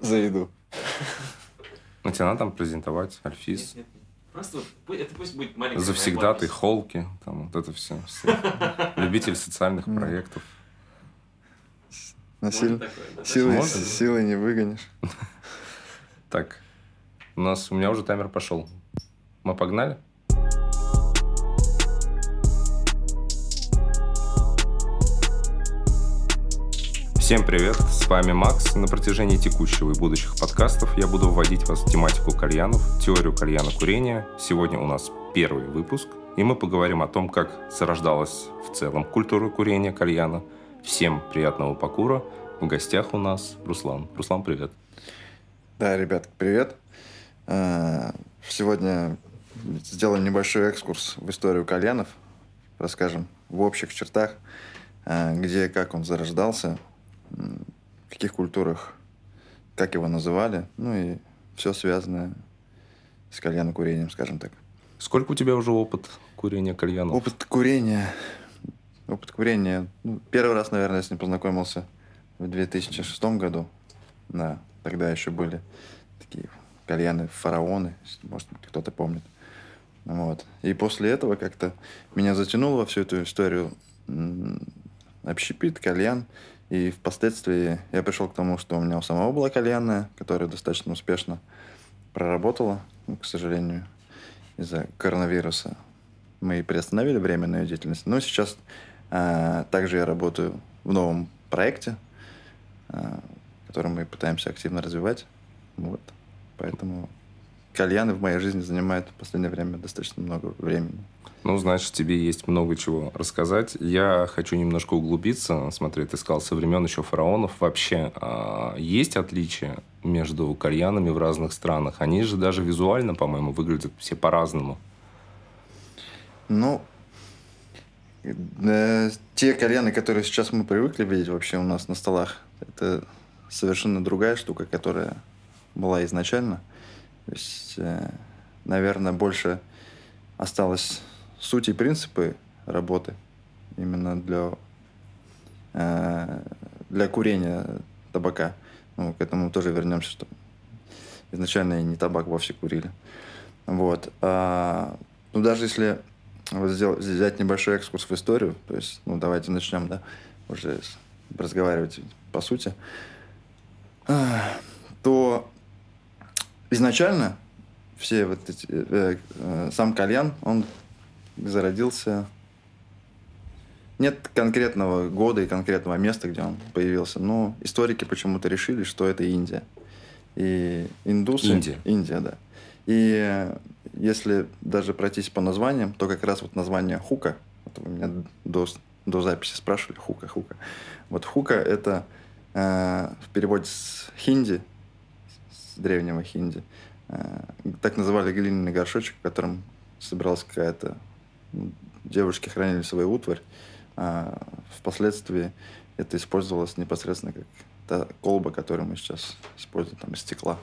за еду. Ну, тебе надо там презентовать, Альфис. Нет, нет, нет. Просто вот это пусть будет маленькая Завсегдатый, моя холки, там вот это все. Любитель социальных проектов. На сил- Может такое, да? силой, Можно? силой не выгонишь. Так, у нас, у меня уже таймер пошел. Мы погнали? Всем привет, с вами Макс. На протяжении текущего и будущих подкастов я буду вводить вас в тематику кальянов, теорию кальяна курения. Сегодня у нас первый выпуск, и мы поговорим о том, как зарождалась в целом культура курения кальяна. Всем приятного покура. В гостях у нас Руслан. Руслан, привет. Да, ребят, привет. Э, Сегодня сделаем небольшой экскурс в историю кальянов. Расскажем в общих чертах, э, где и как он зарождался, в каких культурах, как его называли, ну и все связанное с кальянокурением, скажем так. Сколько у тебя уже опыт курения кальянов? Опыт курения. Опыт курения. ну, первый раз, наверное, я с ним познакомился в 2006 году. Да, тогда еще были такие кальяны фараоны, может быть, кто-то помнит. Вот. И после этого как-то меня затянуло во всю эту историю общепит, кальян. И впоследствии я пришел к тому, что у меня у самого была кальянная, которая достаточно успешно проработала, ну, к сожалению, из-за коронавируса. Мы приостановили временную деятельность. Но сейчас а, также я работаю в новом проекте, а, который мы пытаемся активно развивать. Вот. Поэтому кальяны в моей жизни занимают в последнее время достаточно много времени. Ну, значит, тебе есть много чего рассказать. Я хочу немножко углубиться. Смотри, ты сказал, со времен еще фараонов. Вообще, а, есть отличия между кальянами в разных странах? Они же даже визуально, по-моему, выглядят все по-разному. Ну, э, те кальяны, которые сейчас мы привыкли видеть вообще у нас на столах, это совершенно другая штука, которая была изначально. То есть, э, наверное, больше осталось суть и принципы работы именно для, э, для курения табака. Ну, к этому тоже вернемся, что изначально не табак вовсе курили. Вот. А, ну, даже если вот сделать, взять небольшой экскурс в историю, то есть, ну, давайте начнем, да, уже разговаривать по сути, то изначально все вот эти, э, э, сам кальян, он зародился... Нет конкретного года и конкретного места, где он появился, но историки почему-то решили, что это Индия. И индусы... Индия. Индия, да. И если даже пройтись по названиям, то как раз вот название хука, вот вы меня до, до записи спрашивали, хука, хука. Вот хука это э, в переводе с хинди, древнего хинди, э, так называли глиняный горшочек, в котором собиралась какая-то... ну, Девушки хранили свою утварь, а впоследствии это использовалось непосредственно как та колба, которую мы сейчас используем, там, из стекла.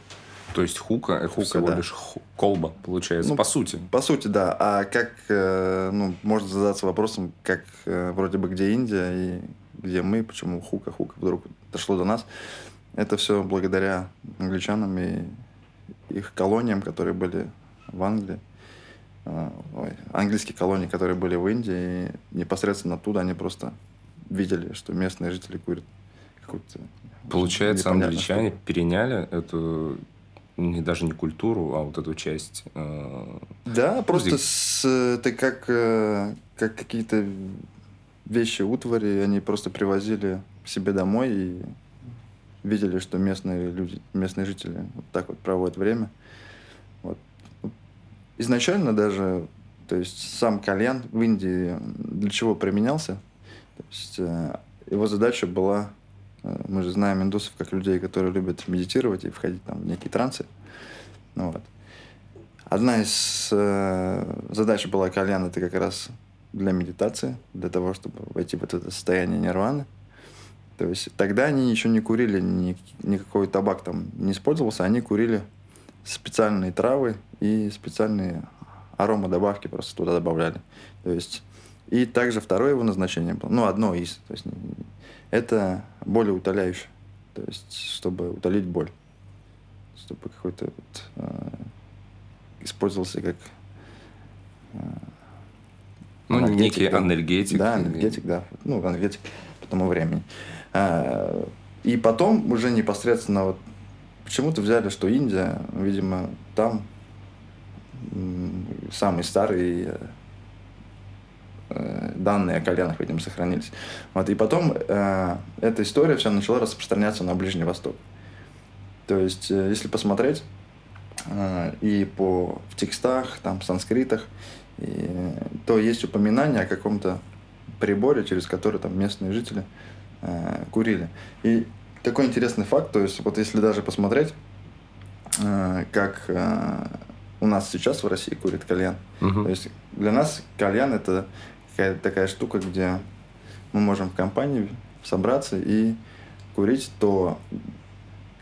То есть хука – это Хука, всего да. лишь колба, получается, Ну, по сути. По сути, да. А как, э, ну, можно задаться вопросом, как э, вроде бы где Индия и где мы, почему хука, хука вдруг дошло до нас. Это все благодаря англичанам и их колониям, которые были в Англии. Э, ой, английские колонии, которые были в Индии. И непосредственно оттуда они просто видели, что местные жители курят какую-то... Получается, англичане штуку. переняли эту не даже не культуру, а вот эту часть. э, Да, просто Музыка. с, это как, э, как какие-то вещи, утвари, они просто привозили себе домой и видели, что местные люди, местные жители вот так вот проводят время. Вот. Изначально даже, то есть сам кальян в Индии для чего применялся? То есть э, его задача была, э, мы же знаем индусов как людей, которые любят медитировать и входить там, в некие трансы. Ну, вот. Одна из э, задач была кальян, это как раз для медитации, для того, чтобы войти в это состояние нирваны. То есть тогда они ничего не курили, ни, никакой табак там не использовался, они курили специальные травы и специальные аромадобавки просто туда добавляли. То есть и также второе его назначение было, ну, одно из, то есть это более утоляющее, то есть чтобы утолить боль. чтобы какой-то вот, э, использовался как э, Ну, анальгетик, некий анальгетик. Да, энергетик, да. Ну, энергетик по тому времени. А, И потом уже непосредственно вот почему-то взяли, что Индия, видимо, там самые старые э, данные о кальянах, видимо, сохранились. Вот, и потом э, эта история вся начала распространяться на Ближний Восток. То есть, э, если посмотреть, и по в текстах, там, санскритах, и, то есть упоминание о каком-то приборе, через который там местные жители э, курили. И такой интересный факт, то есть вот если даже посмотреть, э, как э, у нас сейчас в России курит кальян, Мгм. то есть для нас кальян это какая-то такая штука, где мы можем в компании собраться и курить, то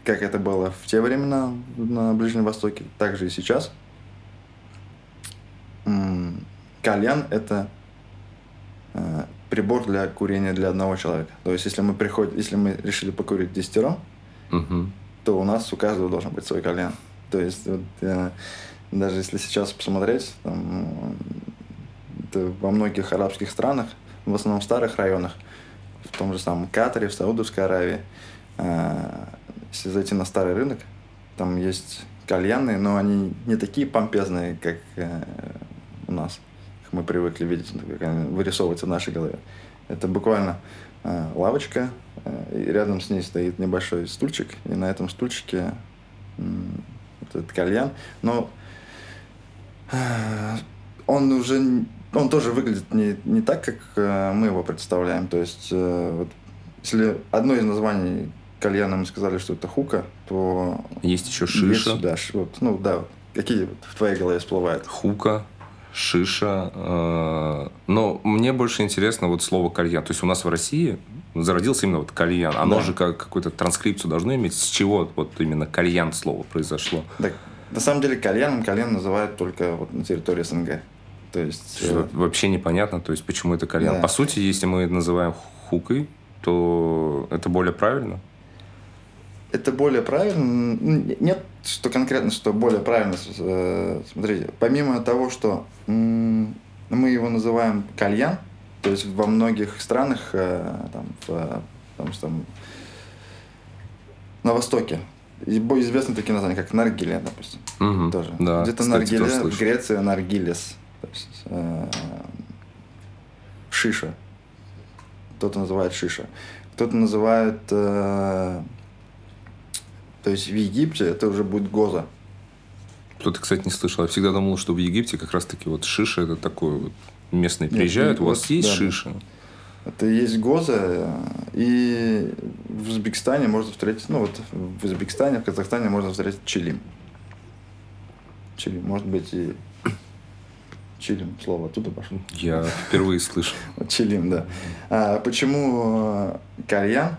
как это было в те времена на Ближнем Востоке, так же и сейчас. Кальян это прибор для курения для одного человека. То есть, если мы приходим, если мы решили покурить десятером, Мгм. то у нас у каждого должен быть свой кальян. То есть, вот, э, даже если сейчас посмотреть, там, во многих арабских странах, в основном в старых районах, в том же самом Катаре, в Саудовской Аравии, э, если зайти на старый рынок, там есть кальянные, но они не такие помпезные, как э, у нас, мы привыкли видеть, как они вырисовываются в нашей голове. Это буквально э, лавочка, э, и рядом с ней стоит небольшой стульчик, и на этом стульчике вот этот кальян. Но э, он уже, он тоже выглядит не, не так, как э, мы его представляем. То есть, э, вот, если одно из названий кальяна мы сказали, что это хука, то Есть еще есть шиша, сюда ш- вот, ну да, какие вот в твоей голове всплывают? хука, шиша. э, Но мне больше интересно вот слово кальян. То есть у нас в России зародился именно вот кальян. Оно Да. же как какую-то транскрипцию должно иметь. С чего вот именно кальян слово произошло? Так, на самом деле кальяном кальян называют только вот на территории СНГ. То есть... э, Что Вообще непонятно, то есть почему это кальян. Да. По сути, если мы называем хукой, то это более правильно. Это более правильно. Нет, что конкретно, что более правильно. Э, Смотрите, помимо того, что мы его называем кальян, то есть во многих странах, э, там, в, потому что там на Востоке известны такие названия, как наргиле, допустим. Мгм. Тоже. Да, Где-то наргиле, в. Греции наргилес. То есть, э, шиша. Кто-то называет шиша. Кто-то называет... э, то есть в Египте это уже будет гоза. Кто-то, кстати, не слышал. Я всегда думал, что в Египте как раз-таки вот шиша это такой вот местные Нет, приезжают, у вот, вас есть да, шиша? Это есть гоза. И в Узбекистане можно встретить... Ну вот в Узбекистане, в Казахстане можно встретить чилим. Чилим. Может быть и... Чилим, слово оттуда пошло. Я впервые слышу. Вот Чилим, да. А почему э, кальян?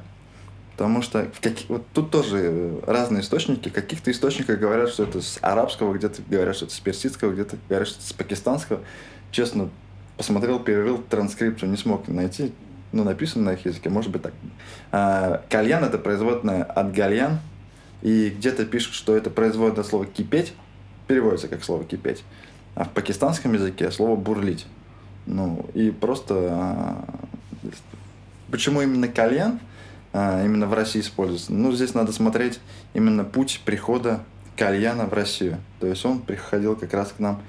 Потому что в каки- вот тут тоже э, разные источники. В каких-то источниках говорят, что это с арабского, где-то говорят, что это с персидского, где-то говорят, что это с пакистанского. Честно, посмотрел, перерыл транскрипцию, не смог найти. Ну, написано на их языке, может быть так. А, кальян это производное от гальян. И где-то пишут, что это производное слово кипеть, переводится как слово кипеть. А в пакистанском языке слово бурлить. Ну, и просто... а, Почему именно кальян именно в России используется? Ну, здесь надо смотреть именно путь прихода кальяна в Россию. То есть он приходил как раз к нам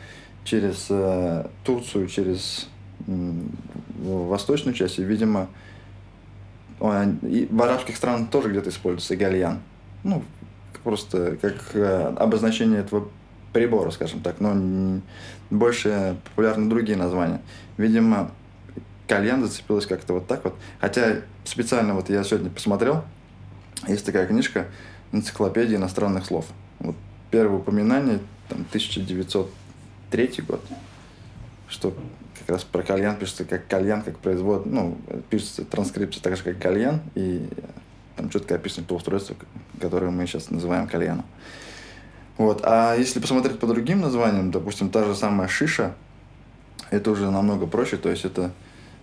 через э, Турцию, через в- восточную часть. И, видимо, он- и в арабских странах тоже где-то используется гальян. Ну, просто как э, обозначение этого прибора, скажем так, но н- больше популярны другие названия. Видимо, кальян зацепилась как-то вот так вот. Хотя специально вот я сегодня посмотрел, есть такая книжка «Энциклопедия иностранных слов». Вот первое упоминание, там, 1903 год, что как раз про кальян пишется как кальян, как производ, ну, пишется транскрипция так же, как кальян, и там четко описано то устройство, которое мы сейчас называем кальяном. Вот. А если посмотреть по другим названиям, допустим, та же самая шиша, это уже намного проще, то есть это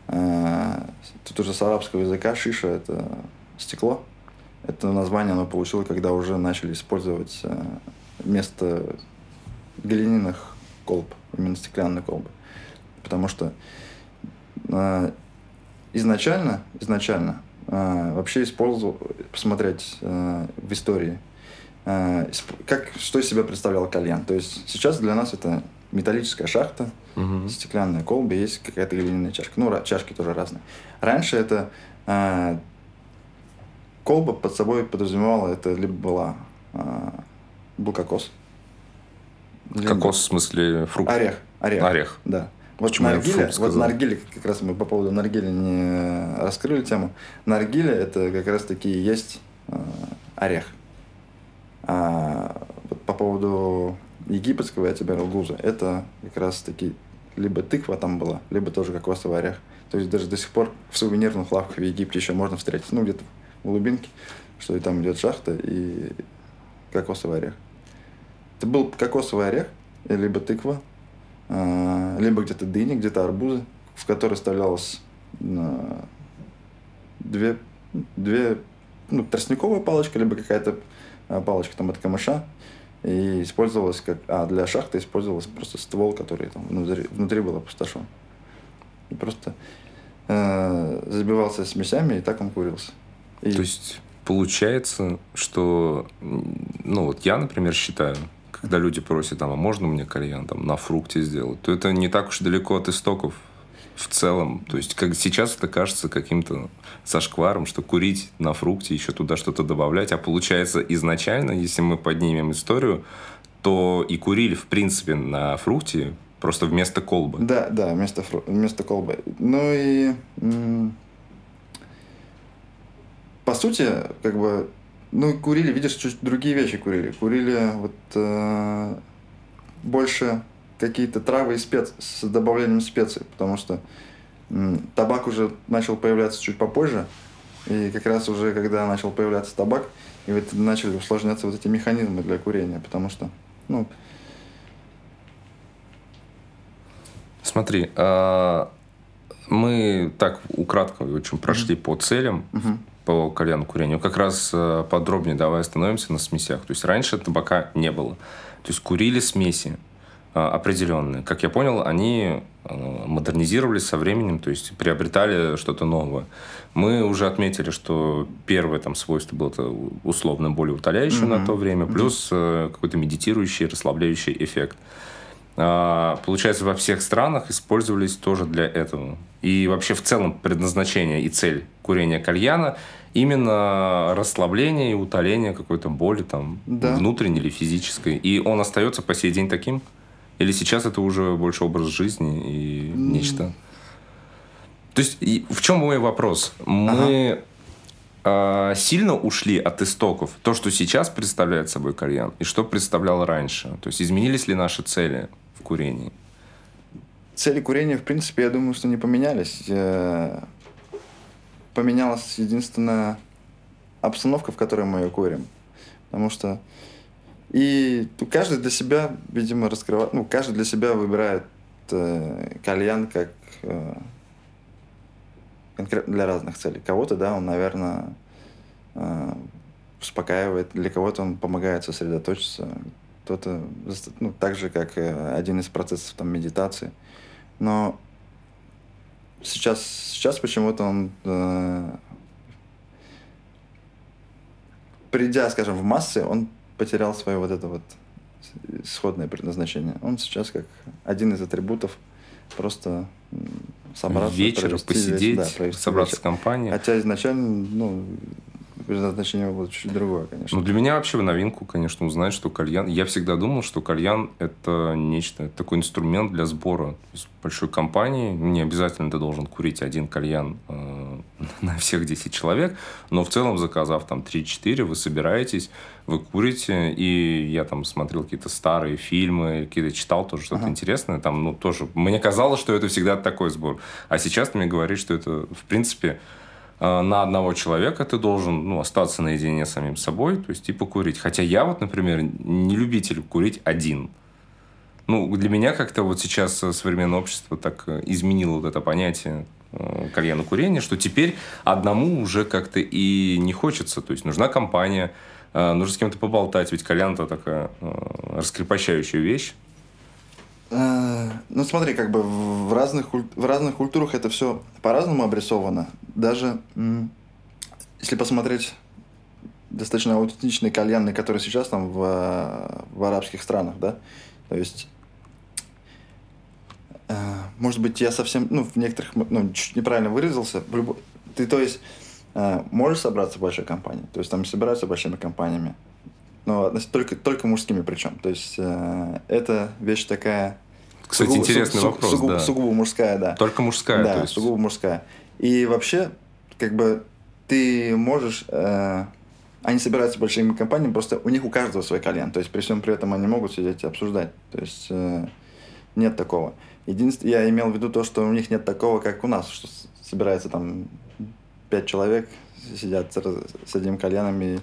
тут уже с арабского языка шиша это стекло, Это название оно получило, когда уже начали использовать э, вместо глиняных колб, именно стеклянные колбы. Потому что э, изначально, изначально э, вообще использовал, посмотреть э, в истории, э, как, что из себя представлял кальян. То есть сейчас для нас это металлическая шахта, угу. стеклянная колба, есть какая-то глиняная чашка. Ну, чашки тоже разные. Раньше это э, колба под собой подразумевала, это либо была, э, был кокос. Либо... Кокос в смысле фрукт? Орех. Орех. Орех. Да. Вот Почему наргиля, вот наргиля, как раз мы по поводу наргиля не раскрыли тему. Наргиля это как раз таки есть э, орех. А вот по поводу египетского, я тебе гуза, это как раз таки либо тыква там была, либо тоже кокосовый орех. То есть даже до сих пор в сувенирных лавках в Египте еще можно встретить, ну где-то в глубинке, что и там идет шахта и кокосовый орех. Это был кокосовый орех, либо тыква, а, либо где-то дыни, где-то арбузы, в которые вставлялось две, две ну, тростниковая палочка, либо какая-то а, палочка там от камыша. И использовалась как... А, для шахты использовался просто ствол, который там внутри, внутри был опустошен. И просто э, забивался смесями, и так он курился. И... То есть получается, что... Ну, вот я, например, считаю, когда люди просят, там, а можно мне кальян там, на фрукте сделать, то это не так уж далеко от истоков в целом. То есть, как сейчас это кажется каким-то зашкваром, что курить на фрукте, еще туда что-то добавлять. А получается, изначально, если мы поднимем историю, то и курили, в принципе, на фрукте просто вместо колбы. Да, да, вместо, фру... вместо колбы. Ну и по сути, как бы ну, курили, видишь, чуть другие вещи курили. Курили вот э, больше какие-то травы и спец с добавлением специй, потому что табак уже начал появляться чуть попозже, и как раз уже когда начал появляться табак, и вот начали усложняться вот эти механизмы для курения, потому что, ну... Смотри, а мы так украдко очень прошли mm-hmm. по целям. Mm-hmm по кальяну курению. Как раз э, подробнее давай остановимся на смесях. То есть раньше табака не было. То есть курили смеси определенные. Как я понял, они э, модернизировались со временем, то есть приобретали что-то новое. Мы уже отметили, что первое там свойство было это условно более утоляющее mm-hmm. на то время, плюс mm-hmm. какой-то медитирующий, расслабляющий эффект. А, получается, во всех странах использовались тоже для этого. И вообще в целом предназначение и цель курения кальяна именно расслабление и утоление какой-то боли там да. внутренней или физической. И он остается по сей день таким? Или сейчас это уже больше образ жизни и mm. нечто? То есть и в чем мой вопрос? Мы ага. э, сильно ушли от истоков. То, что сейчас представляет собой кальян, и что представлял раньше. То есть изменились ли наши цели? в курении? Цели курения, в принципе, я думаю, что не поменялись. Э, поменялась единственная обстановка, в которой мы ее курим. Потому что и каждый для себя, видимо, раскрывает, ну, каждый для себя выбирает э, кальян как э, конкретно для разных целей. Кого-то, да, он, наверное, э, успокаивает, для кого-то он помогает сосредоточиться, кто-то, ну, так же, как один из процессов там, медитации. Но сейчас, сейчас почему-то он, э, придя, скажем, в массы, он потерял свое вот это вот исходное предназначение. Он сейчас как один из атрибутов просто собраться, вечер посидеть, весь, да, собраться вечер. в компании. Хотя изначально, ну, предназначение было чуть другое, конечно. Ну, для меня вообще в новинку, конечно, узнать, что кальян... Я всегда думал, что кальян – это нечто, это такой инструмент для сбора. Большой компании, не обязательно ты должен курить один кальян э, на всех 10 человек, но в целом, заказав там 3-4, вы собираетесь, вы курите, и я там смотрел какие-то старые фильмы, какие-то читал тоже что-то ага. интересное, там, ну, тоже... Мне казалось, что это всегда такой сбор. А сейчас ты мне говоришь, что это, в принципе, Э, на одного человека ты должен ну, остаться наедине с самим собой, то есть и покурить. Хотя я вот, например, не любитель курить один. Ну, для меня как-то вот сейчас современное общество так э, изменило вот это понятие э, кальяна курения, что теперь одному уже как-то и не хочется. То есть нужна компания, э, нужно с кем-то поболтать, ведь кальян это такая э, раскрепощающая вещь. Ну, смотри, как бы в разных, в разных культурах это все по-разному обрисовано. Даже если посмотреть достаточно аутентичные кальянные, которые сейчас там в, в арабских странах, да, то есть, может быть, я совсем, ну, в некоторых, ну, чуть неправильно выразился. Любо- Ты, то есть, э, можешь собраться в большой компании, то есть там собираются большими компаниями, но относ- только, только мужскими причем. То есть э, это вещь такая... Кстати, сугубо- интересный су- вопрос, сугубо, да. сугубо мужская, да. Только мужская, да, то есть. сугубо мужская. И вообще, как бы, ты можешь... э, они собираются большими компаниями, просто у них у каждого свой кальян. То есть при всем при этом они могут сидеть и обсуждать. То есть э, нет такого. Единственное, я имел в виду то, что у них нет такого, как у нас, что собирается там пять человек, сидят с, одним кальяном и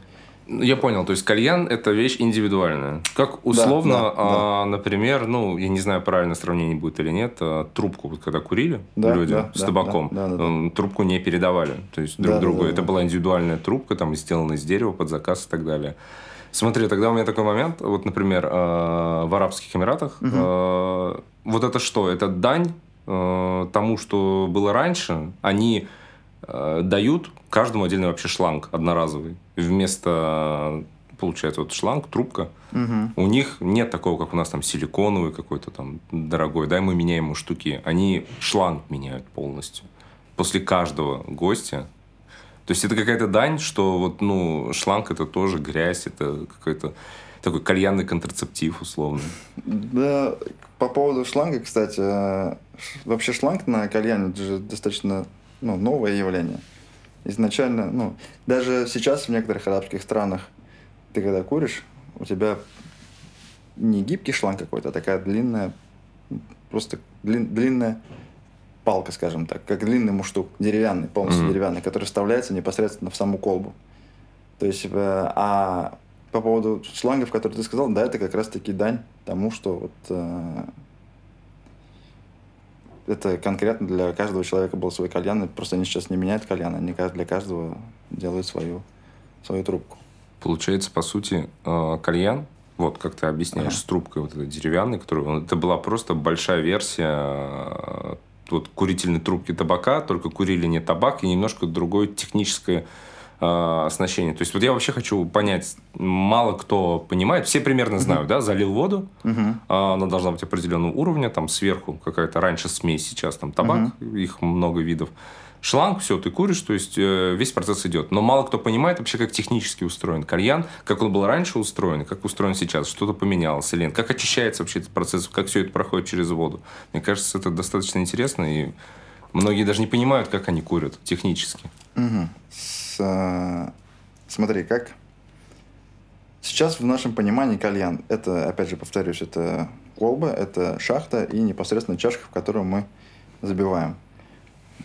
Ну, Я понял, то есть кальян это вещь индивидуальная. Как условно, да, а, например, ну, я не знаю, правильное сравнение будет или нет, а, трубку, вот когда курили Да, люди да, с да, табаком, да, да, да. трубку не передавали, то есть друг Да, да, другу. да, это да. была индивидуальная трубка, там, сделана из дерева под заказ и так далее. Смотри, тогда у меня такой момент, вот, например, э, в Арабских Эмиратах, э, вот это что? Это дань э, тому, что было раньше. Они э, дают каждому отдельный вообще шланг одноразовый. Вместо, получается, вот шланг, трубка. Мгм. У них нет такого, как у нас там силиконовый какой-то там дорогой. Да, и мы меняем ему штуки. Они шланг меняют полностью. После каждого гостя. То есть это какая-то дань, что вот, ну, шланг это тоже грязь, это какой-то такой кальянный контрацептив, условно. Да, по поводу шланга, кстати, э, вообще шланг на кальяне это же достаточно ну, новое явление. Изначально, ну, даже сейчас в некоторых арабских странах ты когда куришь, у тебя не гибкий шланг какой-то, а такая длинная, просто длин- длинная палка, скажем так, как длинный муштук, деревянный, полностью Мгм. деревянный, который вставляется непосредственно в саму колбу. То есть, э, а по поводу шлангов, которые ты сказал, да, это как раз-таки дань тому, что вот э, это конкретно для каждого человека был свой кальян, и просто они сейчас не меняют кальян, они для каждого делают свою, свою трубку. Получается, по сути, э, кальян, вот как ты объясняешь, Ага. с трубкой вот этой деревянной, которую, это была просто большая версия э, вот, курительной трубки табака, только курили не табак и немножко другое техническое э, оснащение. То есть вот я вообще хочу понять, мало кто понимает, все примерно знают, да, залил воду, а, Она должна быть определенного уровня, там сверху какая-то раньше смесь, сейчас там табак, их много видов. Шланг, все, ты куришь, то есть э, весь процесс идет. Но мало кто понимает вообще, как технически устроен кальян, как он был раньше устроен, как устроен сейчас, что-то поменялось или нет, как очищается вообще этот процесс, как все это проходит через воду. Мне кажется, это достаточно интересно, и многие даже не понимают, как они курят технически. Мгм. Э, смотри, как сейчас в нашем понимании кальян, это, опять же, повторюсь, это колба, это шахта и непосредственно чашка, в которую мы забиваем.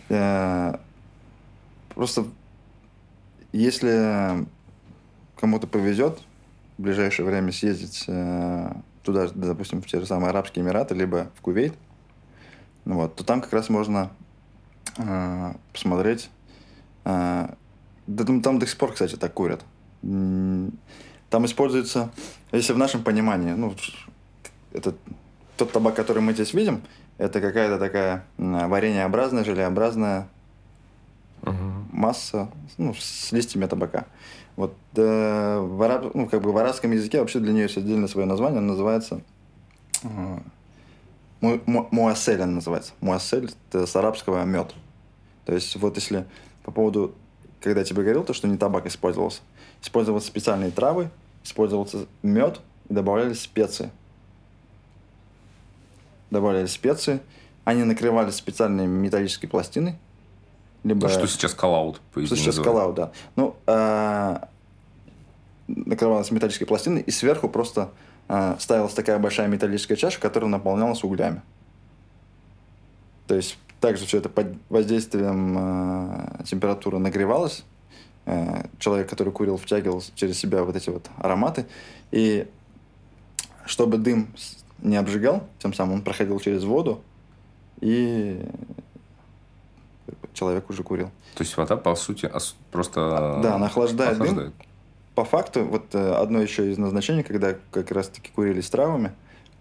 Э, Просто если кому-то повезет в ближайшее время съездить э, туда, допустим, в те же самые Арабские Эмираты, либо в Кувейт, вот, то там как раз можно э, посмотреть. Да там, там до сих пор, кстати, так курят. Там используется, если в нашем понимании, ну, это тот табак, который мы здесь видим, это какая-то такая вареньеобразная, желеобразная масса ну, с листьями табака. Вот э, в, араб- ну, как бы в арабском языке вообще для нее есть отдельное свое название, оно называется э, му- му- муассель, она называется. Муассель это с арабского мед. То есть вот если по поводу, когда я тебе говорил, то, что не табак использовался, использовались специальные травы, использовался мед и добавлялись специи. Добавлялись специи, они накрывались специальной металлической пластиной, либо... Ну, Что сейчас коллаут, по Что сейчас коллаут, да. Ну, а, накрывалась металлической пластиной, и сверху просто а, ставилась такая большая металлическая чаша, которая наполнялась углями. То есть также все это под воздействием а, температуры нагревалось. А, человек, который курил, втягивал через себя вот эти вот ароматы. И чтобы дым не обжигал, тем самым он проходил через воду и человек уже курил. То есть вода, по сути, просто Да, она охлаждает, охлаждает. дым. По факту, вот э, одно еще из назначений, когда как раз-таки курили с травами,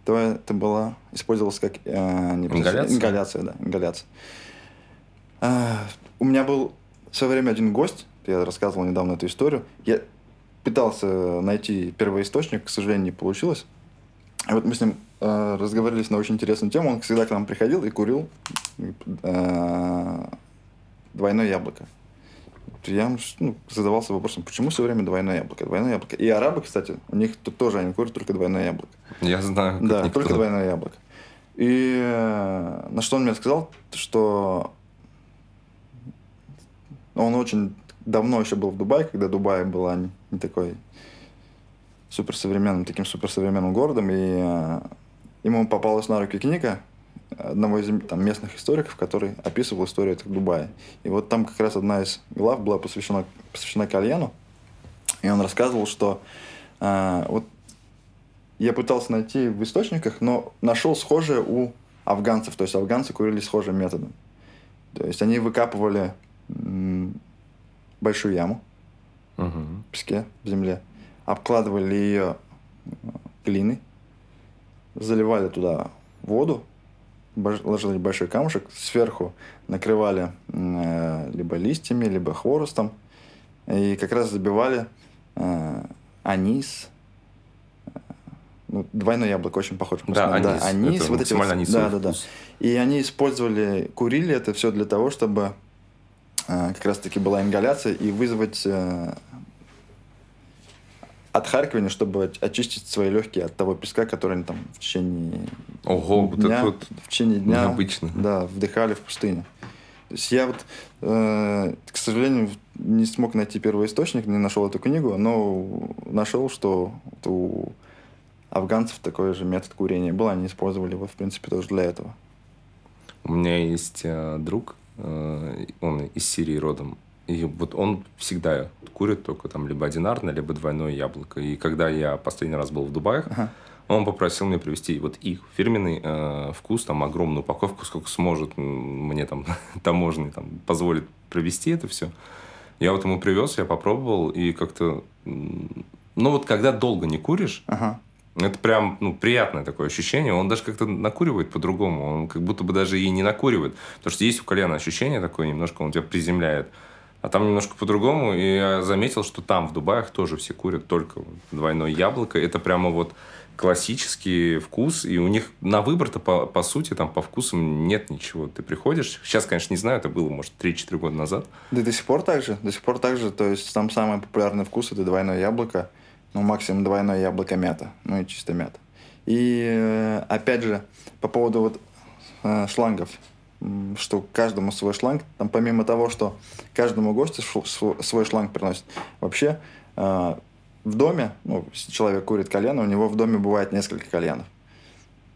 то это была, использовалась как э, не ингаляция? ингаляция, да, ингаляция. А, у меня был в свое время один гость, я рассказывал недавно эту историю. Я пытался найти первоисточник, к сожалению, не получилось. И вот мы с ним э, разговаривали на очень интересную тему. Он всегда к нам приходил и курил э, двойное яблоко. Я ну, задавался вопросом, почему все время двойное яблоко? Двойное яблоко. И арабы, кстати, у них тут тоже они курят только двойное яблоко. Я знаю. Да, никто. только двойное яблоко. И э, на что он мне сказал, что он очень давно еще был в Дубае, когда Дубай была не, не такой суперсовременным, таким суперсовременным городом, и э, ему попалась на руки книга одного из там, местных историков, который описывал историю этого Дубая. И вот там как раз одна из глав была посвящена, посвящена кальяну, и он рассказывал, что э, вот я пытался найти в источниках, но нашел схожее у афганцев, то есть афганцы курили схожим методом. То есть они выкапывали большую яму угу. в песке, в земле, обкладывали ее глиной, заливали туда воду, ложили большой камушек, сверху накрывали э, либо листьями, либо хворостом, и как раз забивали э, анис, ну, двойное яблоко очень похоже. Да, анис. Да, анис это вот эти вот, да, да, да. И они использовали, курили это все для того, чтобы э, как раз-таки была ингаляция и вызвать э, отхаркивание, чтобы очистить свои легкие от того песка, который они там в течение Ого, дня, это вот в течение дня необычно. Да, вдыхали в пустыне. То есть я вот, э, к сожалению, не смог найти первый источник, не нашел эту книгу, но нашел, что вот у афганцев такой же метод курения был, они использовали его, в принципе, тоже для этого. У меня есть э, друг, э, он из Сирии родом, и вот он всегда курит только там либо одинарное, либо двойное яблоко. И когда я последний раз был в Дубае, ага. он попросил меня привезти вот их фирменный э, вкус, там огромную упаковку, сколько сможет мне там таможня там позволит провести это все. Я вот ему привез, я попробовал, и как-то... Ну вот когда долго не куришь, ага. Это прям ну, приятное такое ощущение. Он даже как-то накуривает по-другому. Он как будто бы даже и не накуривает. Потому что есть у кальяна ощущение такое немножко, он тебя приземляет. А там немножко по-другому. И я заметил, что там, в Дубаях, тоже все курят только двойное яблоко. Это прямо вот классический вкус, и у них на выбор-то, по, по сути, там по вкусам нет ничего. Ты приходишь, сейчас, конечно, не знаю, это было, может, 3-4 года назад. Да до сих пор так же, до сих пор так же, то есть там самый популярный вкус – это двойное яблоко, ну, максимум двойное яблоко мята, ну и чисто мята. И, э, опять же, по поводу вот э, шлангов – что каждому свой шланг. Там помимо того, что каждому гостю свой шланг приносит, вообще э, в доме, ну, если человек курит кальян, у него в доме бывает несколько кальянов.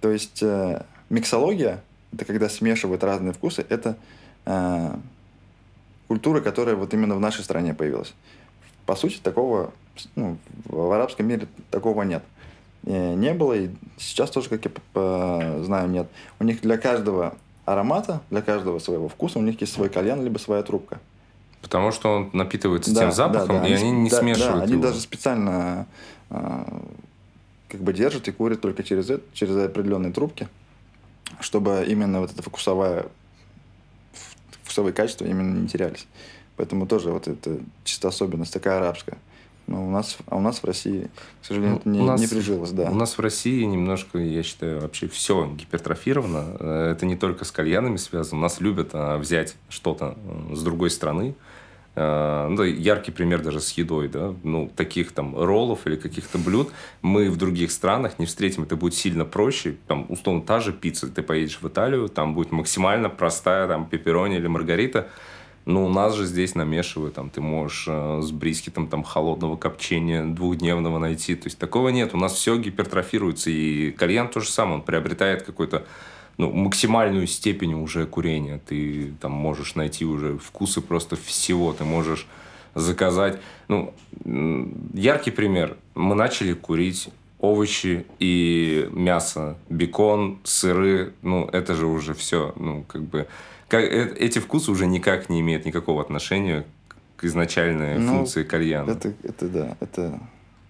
То есть э, миксология, это когда смешивают разные вкусы, это э, культура, которая вот именно в нашей стране появилась. По сути, такого, ну, в арабском мире такого нет. И не было, и сейчас тоже, как я знаю, нет. У них для каждого аромата, для каждого своего вкуса у них есть свой кальян, либо своя трубка. Потому что он напитывается да, тем запахом, да, да. и они, они не да, смешивают да, они даже специально э, как бы держат и курят только через, это, через определенные трубки, чтобы именно вот это вкусовое, вкусовые качества именно не терялись. Поэтому тоже вот это чисто особенность такая арабская. Но у нас, а у нас в России, к сожалению, ну, это не, нас, не прижилось, да. У нас в России немножко, я считаю, вообще все гипертрофировано. Э, это не только с кальянами связано. У нас любят а, взять что-то э, с другой страны. А, ну, яркий пример даже с едой, да, ну, таких там роллов или каких-то блюд мы в других странах не встретим, это будет сильно проще, там, условно, та же пицца, ты поедешь в Италию, там будет максимально простая, там, пепперони или маргарита, ну, у нас же здесь намешивают, там, ты можешь э, с брискетом там холодного копчения двухдневного найти. То есть такого нет. У нас все гипертрофируется. И кальян то же самое. Он приобретает какой-то ну, максимальную степень уже курения. Ты там можешь найти уже вкусы просто всего. Ты можешь заказать. Ну, яркий пример. Мы начали курить овощи и мясо, бекон, сыры. Ну, это же уже все. Ну, как бы как, э, эти вкусы уже никак не имеют никакого отношения к изначальной Ну, функции кальяна. Это, это да, это,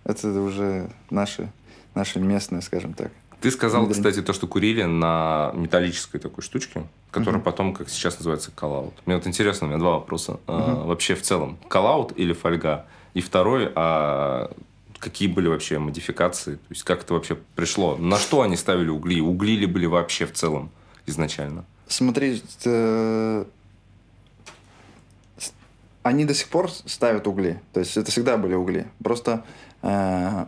это уже наши, наши местные, скажем так. Ты сказал, Внедрение. кстати, то, что курили на металлической такой штучке, которая Мгм. потом, как сейчас называется, коллаут. Мне вот интересно, у меня два вопроса. А, вообще в целом, коллаут или фольга? И второй, а какие были вообще модификации? То есть как это вообще пришло? На что они ставили угли? Угли ли были вообще в целом изначально? Смотри, э, они до сих пор ставят угли. То есть это всегда были угли. Просто э,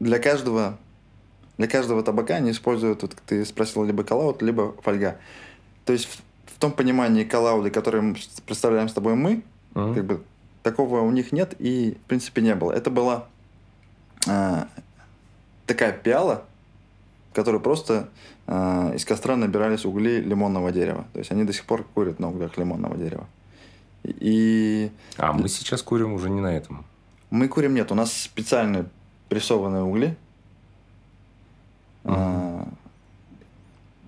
для каждого для каждого табака они используют, вот ты спросил, либо коллаут, либо фольга. То есть в, в том понимании коллауды, которые мы представляем с тобой мы, Мгм. как бы такого у них нет и в принципе не было. Это была э, такая пиала, в которой просто из костра набирались угли лимонного дерева. То есть они до сих пор курят на углях лимонного дерева. И А мы сейчас курим уже не на этом. мы курим нет, у нас специальные прессованные угли. А,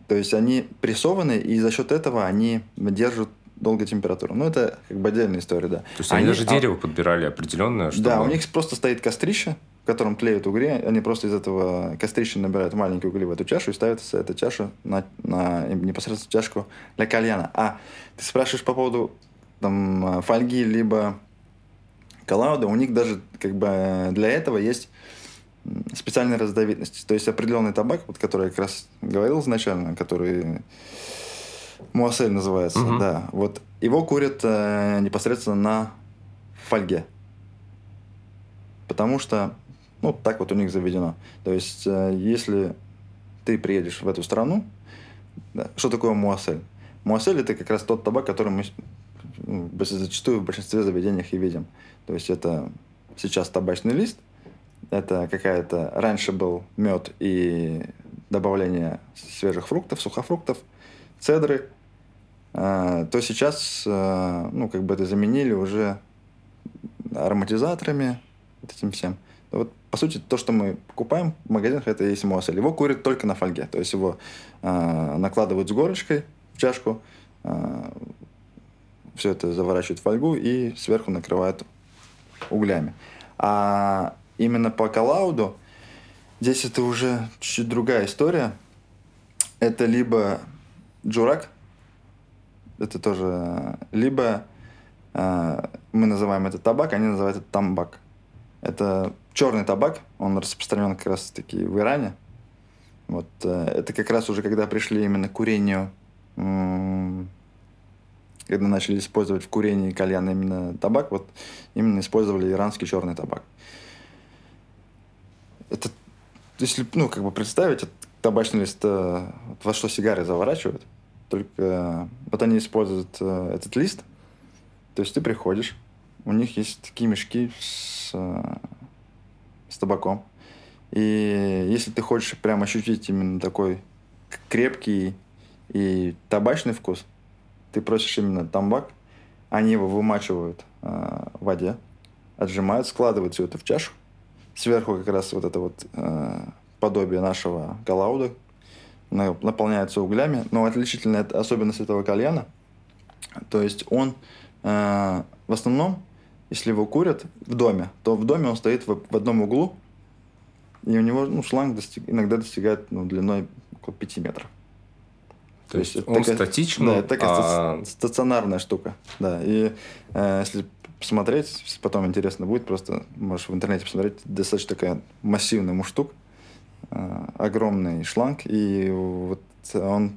то есть они прессованы, и за счет этого они держат долго температуру. Ну, это как бы отдельная история, да. То есть они, даже а- дерево подбирали определенное, чтобы... Да, у них просто стоит кострище, в котором тлеют угли. Они просто из этого кострища набирают маленькие угли в эту чашу и ставят эту чашу на, на непосредственно чашку для кальяна. А ты спрашиваешь по поводу там, фольги либо коллауда, у них даже как бы для этого есть м, специальные разновидности. То есть определенный табак, вот, который я как раз говорил изначально, который Муассель называется, Мгм. да. Вот его курят э, непосредственно на фольге. Потому что, ну, так вот у них заведено. То есть, э, если ты приедешь в эту страну, да, что такое муассель? Муассель это как раз тот табак, который мы зачастую в большинстве заведениях и видим. То есть это сейчас табачный лист, это какая-то... Раньше был мед и добавление свежих фруктов, сухофруктов, цедры, э, то сейчас, э, ну, как бы это заменили уже ароматизаторами, вот этим всем. Вот, по сути, то, что мы покупаем в магазинах, это есть муассель. Его курят только на фольге. То есть его э, накладывают с горочкой в чашку, все это заворачивают в фольгу и сверху накрывают углями. А именно по коллауду здесь это уже чуть-чуть другая история. Это либо джурак, это тоже, либо э, мы называем это табак, они называют это тамбак. Это черный табак, он распространен как раз таки в Иране. Вот э, это как раз уже когда пришли именно к курению, когда начали использовать в курении кальяна именно табак, вот именно использовали иранский черный табак. Это, если, ну, как бы представить, табачный лист, э, во что сигары заворачивают, только э, вот они используют этот лист, то есть ты приходишь, у них есть такие мешки с, с табаком, и если ты хочешь прям ощутить именно такой крепкий и табачный вкус, ты просишь именно тамбак, они его вымачивают э, в воде, отжимают, складывают все это в чашу, сверху как раз вот это вот э, подобие нашего галауда на- наполняется углями, но отличительная особенность этого кальяна, то есть он э, в основном, если его курят в доме, то в доме он стоит в, в одном углу, и у него ну, шланг достиг- иногда достигает ну, длиной около 5 метров. То есть это он такая- статичный, Да, это такая а- ста- стационарная штука. Да, и э, если посмотреть, потом интересно будет, просто можешь в интернете посмотреть, достаточно такая массивная муштук, э, огромный шланг, и вот он,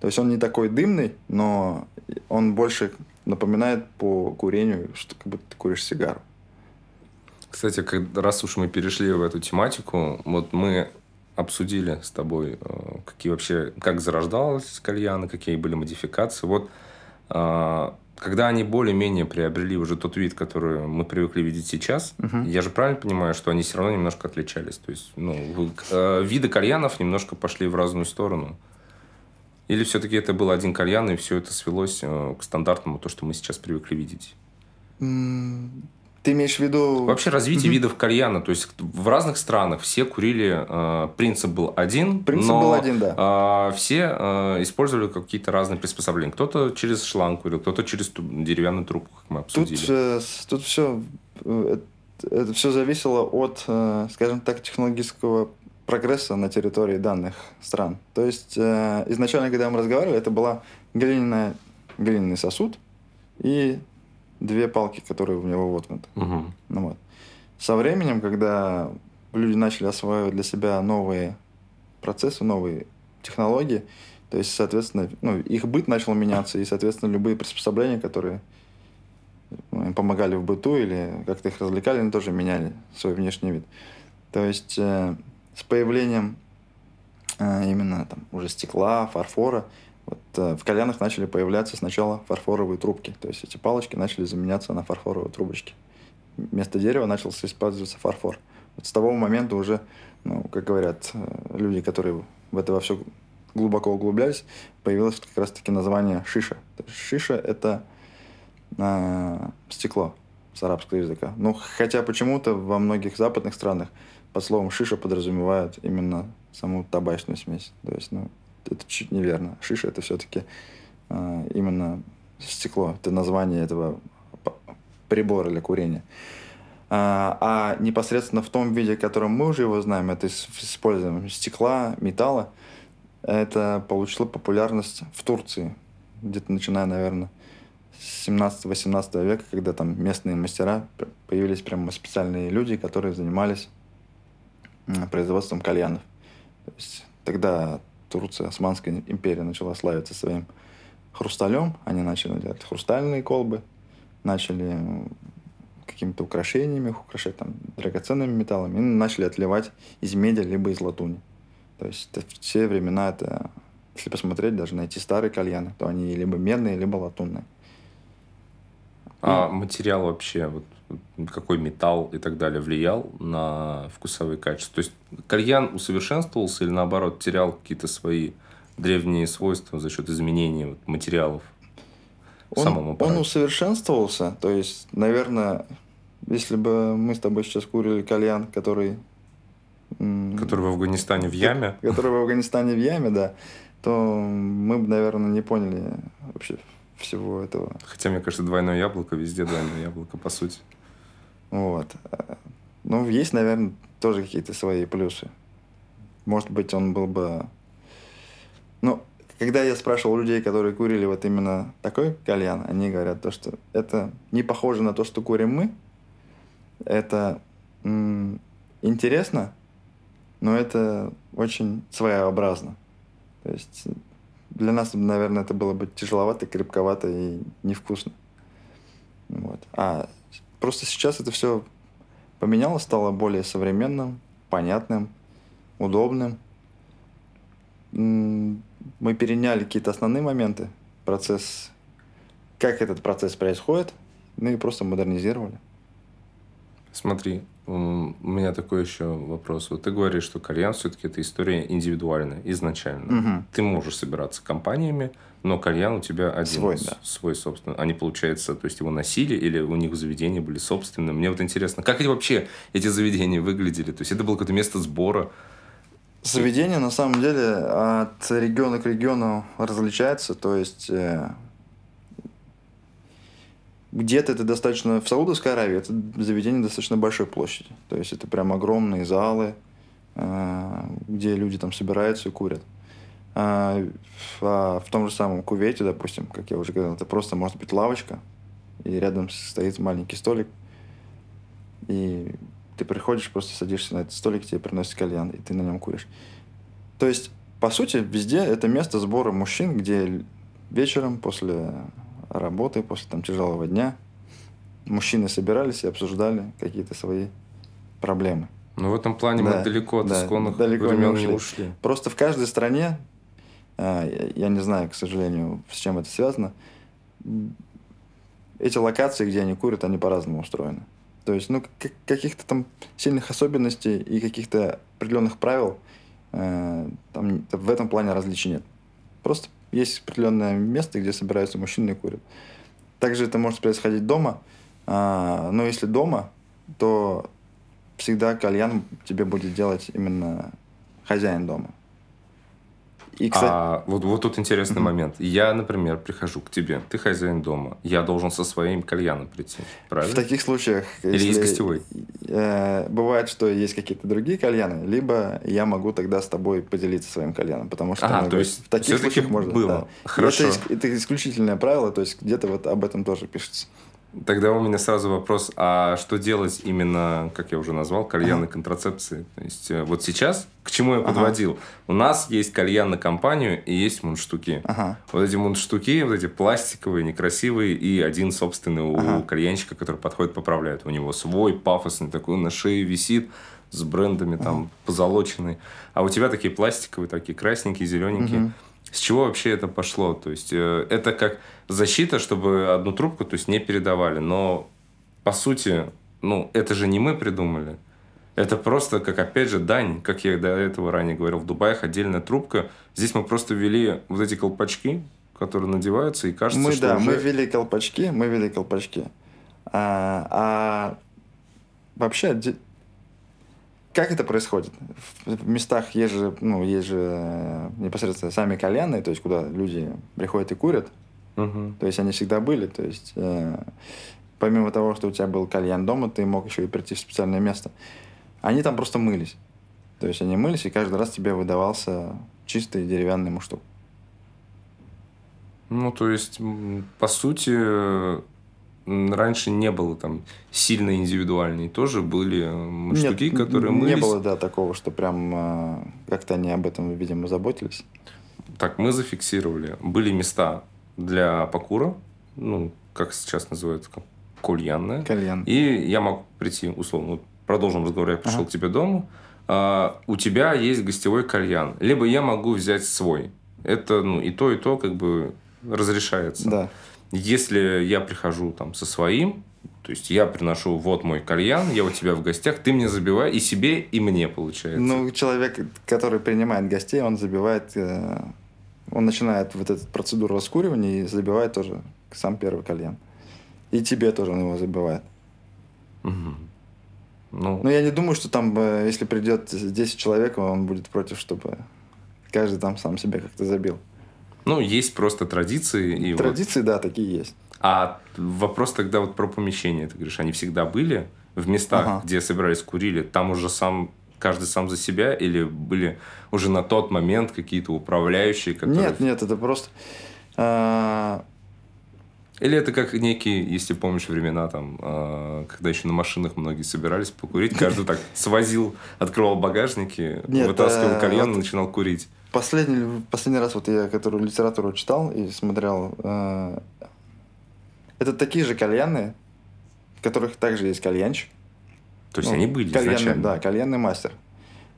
то есть он не такой дымный, но он больше напоминает по курению, что как будто ты куришь сигару. Кстати, как- раз уж мы перешли в эту тематику, вот мы обсудили с тобой, э, какие вообще, как зарождалась кальяна, какие были модификации. Вот э, когда они более-менее приобрели уже тот вид, который мы привыкли видеть сейчас, Мгм. я же правильно понимаю, что они все равно немножко отличались. То есть, ну, э, виды кальянов немножко пошли в разную сторону. Или все-таки это был один кальян, и все это свелось э, к стандартному, то, что мы сейчас привыкли видеть? Ты имеешь в виду... Вообще развитие видов кальяна. То есть в разных странах все курили... Э, принцип был один. Принцип но, был один, да. Э, все э, использовали какие-то разные приспособления. Кто-то через шланг курил, кто-то через деревянную трубку, как мы обсудили. Тут, э, тут все... Э, это все зависело от, э, скажем так, технологического прогресса на территории данных стран. То есть э, изначально, когда мы разговаривали, это была глиняная, глиняный сосуд и две палки, которые в него воткнуты. Угу. Ну, вот. Со временем, когда люди начали осваивать для себя новые процессы, новые технологии, то есть, соответственно, ну, их быт начал меняться, и, соответственно, любые приспособления, которые ну, им помогали в быту или как-то их развлекали, они тоже меняли свой внешний вид. То есть э, с появлением э, именно там уже стекла, фарфора, вот, э, в кальянах начали появляться сначала фарфоровые трубки. То есть эти палочки начали заменяться на фарфоровые трубочки. Вместо дерева начался использоваться фарфор. Вот с того момента уже, ну, как говорят э, люди, которые в это во все глубоко углублялись, появилось как раз-таки название шиша. Шиша – это э, стекло с арабского языка. Ну, хотя почему-то во многих западных странах под словом шиша подразумевают именно саму табачную смесь. То есть, ну, это чуть неверно. Шиша это все-таки э, именно стекло. Это название этого прибора для курения. А, а непосредственно в том виде, в котором мы уже его знаем, это с стекла, металла, это получило популярность в Турции, где-то начиная, наверное, с 17-18 века, когда там местные мастера, появились прямо специальные люди, которые занимались производством кальянов. То есть тогда Турция, Османская империя начала славиться своим хрусталем. Они начали делать хрустальные колбы, начали какими-то украшениями их украшать там драгоценными металлами и начали отливать из меди либо из латуни. То есть это, в те времена это, если посмотреть, даже найти старые кальяны, то они либо медные, либо латунные. А и... материал вообще, вот какой металл и так далее влиял на вкусовые качества? То есть кальян усовершенствовался или наоборот терял какие-то свои древние свойства за счет изменения вот, материалов? Он, он усовершенствовался, то есть, наверное, если бы мы с тобой сейчас курили кальян, который... Который в Афганистане в яме? Который в Афганистане в яме, да, то мы бы, наверное, не поняли вообще всего этого. Хотя, мне кажется, двойное яблоко, везде двойное яблоко, по сути. Вот. Ну, есть, наверное, тоже какие-то свои плюсы. Может быть, он был бы... Ну, когда я спрашивал людей, которые курили вот именно такой кальян, они говорят то, что это не похоже на то, что курим мы. Это интересно, но это очень своеобразно. То есть для нас, наверное, это было бы тяжеловато, крепковато и невкусно. Вот. А просто сейчас это все поменялось, стало более современным, понятным, удобным. Мы переняли какие-то основные моменты, процесс, как этот процесс происходит, ну и просто модернизировали. Смотри, у меня такой еще вопрос. Вот ты говоришь, что кальян все-таки это история индивидуальная изначально. Угу. Ты можешь собираться компаниями, но кальян у тебя один. Свой, да. Свой, собственно. Они, получается, то есть его носили или у них заведения были собственные? Мне вот интересно, как эти вообще эти заведения выглядели? То есть это было какое-то место сбора? Заведение, на самом деле, от региона к региону различается. То есть э, где-то это достаточно... В Саудовской Аравии это заведение достаточно большой площади. То есть это прям огромные залы, э, где люди там собираются и курят. А, а в том же самом Кувейте, допустим, как я уже говорил, это просто может быть лавочка, и рядом стоит маленький столик, и ты приходишь, просто садишься на этот столик, тебе приносят кальян, и ты на нем куришь. То есть, по сути, везде это место сбора мужчин, где вечером после работы, после там тяжелого дня, мужчины собирались и обсуждали какие-то свои проблемы. Ну, в этом плане да, мы далеко от да, исконных далеко времен не ушли. ушли. Просто в каждой стране, а, я не знаю, к сожалению, с чем это связано, эти локации, где они курят, они по-разному устроены. То есть, ну, каких-то там сильных особенностей и каких-то определенных правил э, там в этом плане различий нет. Просто есть определенное место, где собираются мужчины и курят. Также это может происходить дома. А, но если дома, то всегда кальян тебе будет делать именно хозяин дома. И, кстати... А вот, вот тут интересный mm-hmm. момент. Я, например, прихожу к тебе, ты хозяин дома, я должен со своим кальяном прийти, правильно? В таких случаях... Или если, есть гостевой? Э, бывает, что есть какие-то другие кальяны, либо я могу тогда с тобой поделиться своим кальяном, потому что ага, то есть в таких случаях можно... было. Да. Хорошо. Это, это исключительное правило, то есть где-то вот об этом тоже пишется. Тогда у меня сразу вопрос, а что делать именно, как я уже назвал, кальянной ага. контрацепции? То есть э, вот сейчас, к чему я подводил? Ага. У нас есть кальян на компанию и есть мундштуки. Ага. Вот эти мундштуки, вот эти пластиковые, некрасивые, и один собственный у ага. кальянщика, который подходит, поправляет. У него свой пафосный такой на шее висит с брендами там ага. позолоченный. А у тебя такие пластиковые, такие красненькие, зелененькие. Ага. С чего вообще это пошло? То есть э, это как защита, чтобы одну трубку то есть, не передавали. Но по сути, ну, это же не мы придумали. Это просто, как опять же, дань, как я до этого ранее говорил, в Дубаях отдельная трубка. Здесь мы просто ввели вот эти колпачки, которые надеваются, и кажется, мы, что да, уже... мы ввели колпачки, мы ввели колпачки. А, а вообще как это происходит? В местах есть же, ну, есть же э, непосредственно сами кальяны, то есть куда люди приходят и курят. Угу. То есть они всегда были. То есть э, помимо того, что у тебя был кальян дома, ты мог еще и прийти в специальное место. Они там просто мылись. То есть они мылись, и каждый раз тебе выдавался чистый деревянный муштук. Ну, то есть, по сути, раньше не было там сильно индивидуальные. Тоже были штуки, Нет, которые мы... Не было, да, такого, что прям э, как-то они об этом, видимо, заботились. Так, мы зафиксировали. Были места для покура, ну, как сейчас называется, кальянная. Кальян. И я мог прийти, условно, продолжим разговор, я пришел ага. к тебе дома, а, у тебя есть гостевой кальян. Либо я могу взять свой. Это, ну, и то, и то как бы разрешается. Да. Если я прихожу там со своим, то есть я приношу вот мой кальян, я у тебя в гостях, ты мне забивай и себе, и мне получается. Ну, человек, который принимает гостей, он забивает, э, он начинает вот эту процедуру раскуривания и забивает тоже сам первый кальян. И тебе тоже он его забивает. Угу. Ну, Но я не думаю, что там, э, если придет 10 человек, он будет против, чтобы каждый там сам себе как-то забил. Ну, есть просто традиции. И традиции, вот... да, такие есть. А вопрос тогда вот про помещение. Ты говоришь, они всегда были в местах, ага. где собирались курили, там уже сам каждый сам за себя или были уже на тот момент какие-то управляющие, которые... Нет, нет, это просто... А... Или это как некие, если помнишь времена, там, э, когда еще на машинах многие собирались покурить, каждый так свозил, открывал багажники, Нет, вытаскивал э, кальян и начинал курить. Последний, последний раз, вот я, которую литературу читал и смотрел, э, это такие же кальяны, в которых также есть кальянчик. То есть ну, они были кальянный, изначально? Да, кальянный мастер.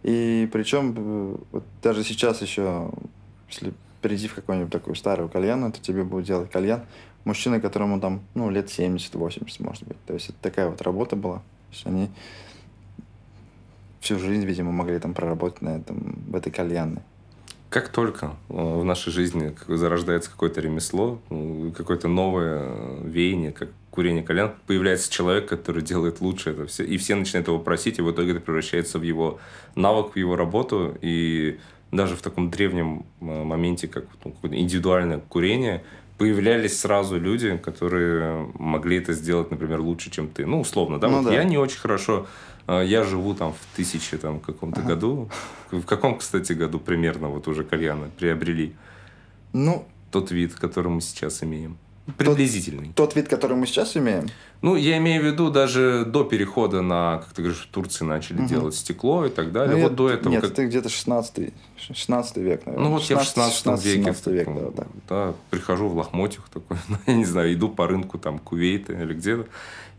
И причем э, вот даже сейчас еще, если перейти в какую-нибудь такую старую кальяну, то тебе будет делать кальян мужчина, которому там, ну, лет 70-80, может быть. То есть это такая вот работа была. То есть они всю жизнь, видимо, могли там проработать на этом, в этой кальянной. Как только э, в нашей жизни зарождается какое-то ремесло, ну, какое-то новое э, веяние, как курение кальян, появляется человек, который делает лучше это все, и все начинают его просить, и в итоге это превращается в его навык, в его работу, и даже в таком древнем э, моменте, как ну, индивидуальное курение, появлялись сразу люди, которые могли это сделать, например, лучше, чем ты. Ну, условно, да? Ну, вот да. Я не очень хорошо я живу там в тысяче там каком-то ага. году. В каком, кстати, году примерно вот уже кальяны приобрели? Ну, тот вид, который мы сейчас имеем. Приблизительный. Тот, тот вид, который мы сейчас имеем? Ну, я имею в виду даже до перехода на, как ты говоришь, в Турции начали угу. делать стекло и так далее. Ну, вот я, до этого. Нет, как... это где-то 16, 16 век, наверное. Ну, вот 16, я в 16, 16 веке. 16 век, да, да. да, прихожу в лохмотьях такой, я не знаю, иду по рынку там Кувейта или где-то.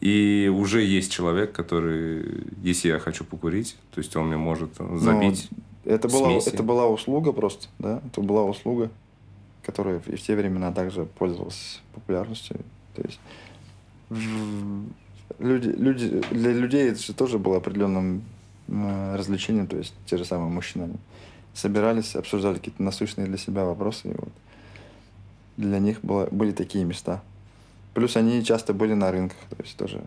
И уже есть человек, который, если я хочу покурить, то есть он мне может ну, забить ну, это была, это была услуга просто, да, это была услуга которая и в те времена также пользовалась популярностью. То есть люди, люди, для людей это же тоже было определенным э, развлечением, то есть те же самые мужчины собирались, обсуждали какие-то насущные для себя вопросы, и вот для них было, были такие места. Плюс они часто были на рынках, то есть тоже